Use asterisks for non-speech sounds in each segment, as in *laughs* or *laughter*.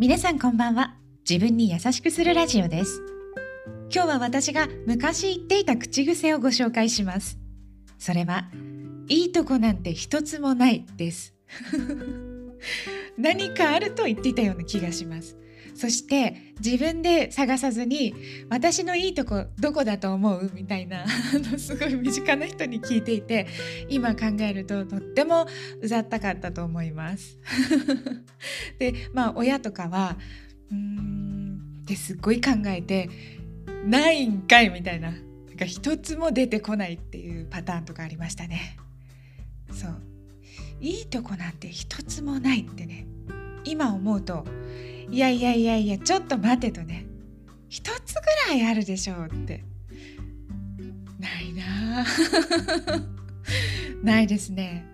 皆さんこんばんは。自分に優しくするラジオです。今日は私が昔言っていた口癖をご紹介します。それはいいとこなんて一つもないです。*laughs* 何かあると言っていたような気がします。そして自分で探さずに私のいいとこどこだと思う？みたいな *laughs* すごい身近な人に聞いていて今考えるととってもうざったかったと思います。*laughs* でまあ親とかはうーんってすっごい考えてないんかいみたいななんか一つも出てこないっていうパターンとかありましたね。そういいとこなんて一つもないってね今思うといやいやいやいやちょっと待てとね。一つぐらいあるでしょうって。ないな。*laughs* ないですね。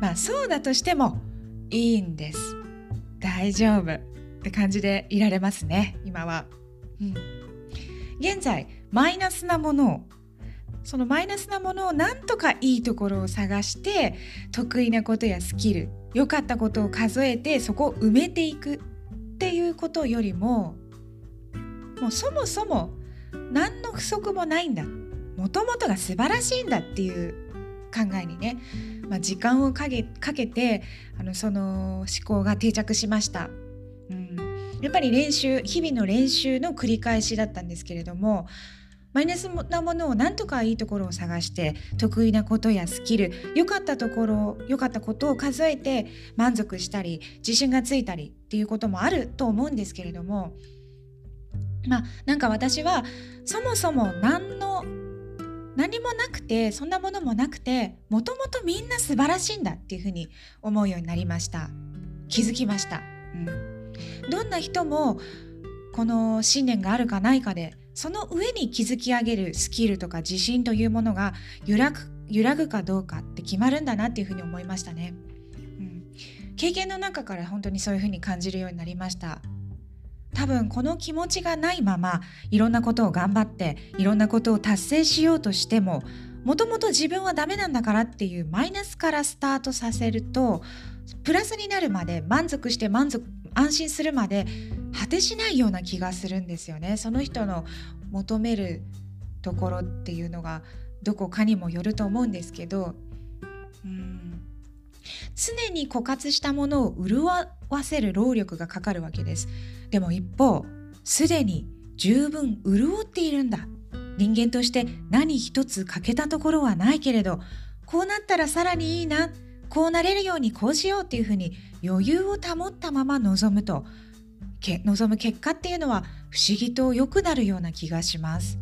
まあそうだとしてもいいんです。大丈夫って感じでいられますね今は、うん、現在マイナスなものをそのマイナスなものをなんとかいいところを探して得意なことやスキル良かったことを数えてそこを埋めていく。っていうことよりももうそもそも何の不足もないんだもともとが素晴らしいんだっていう考えにね、まあ、時間をかけかけてあのその思考が定着しました。うん、やっぱり練習日々の練習の繰り返しだったんですけれどもマイナスなものを何とかいいところを探して得意なことやスキル良かったところ良かったことを数えて満足したり自信がついたりっていうこともあると思うんですけれどもまあなんか私はそもそも何の何もなくてそんなものもなくてもともとみんな素晴らしいんだっていうふうに思うようになりました。気づきました、うん、どんな人もこの信念があるかないかでその上に築き上げるスキルとか自信というものが揺らぐ揺らぐかどうかって決まるんだなっていうふうに思いましたね、うん、経験の中から本当にそういうふうに感じるようになりました。多分この気持ちがないままいろんなことを頑張っていろんなことを達成しようとしてももともと自分はダメなんだからっていうマイナスからスタートさせるとプラスになるまで満足して満足安心するまで果てしないような気がするんですよね。その人の求めるところっていうのがどこかにもよると思うんですけどうん常に枯渇したものを潤わせる労力がかかるわけです。でも一方すでに十分潤っているんだ人間として何一つ欠けたところはないけれどこうなったらさらにいいなこうなれるようにこうしようっていうふうに余裕を保ったまま望むと望む結果っていうのは不思議と良くなるような気がします。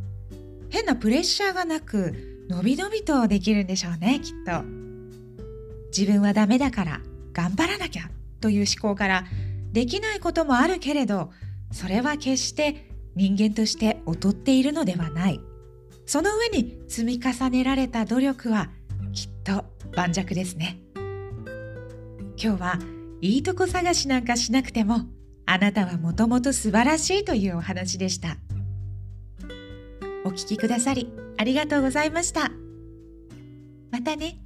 変なプレッシャーがなくのびのびとできるんでしょうねきっと。自分はダメだから頑張らなきゃという思考からできないこともあるけれどそれは決して人間として劣っているのではない。その上に積み重ねられた努力はきっと盤石ですね。今日はいいとこ探しなんかしなくてもあなたはもともと素晴らしいというお話でした。お聞きくださりありがとうございました。またね。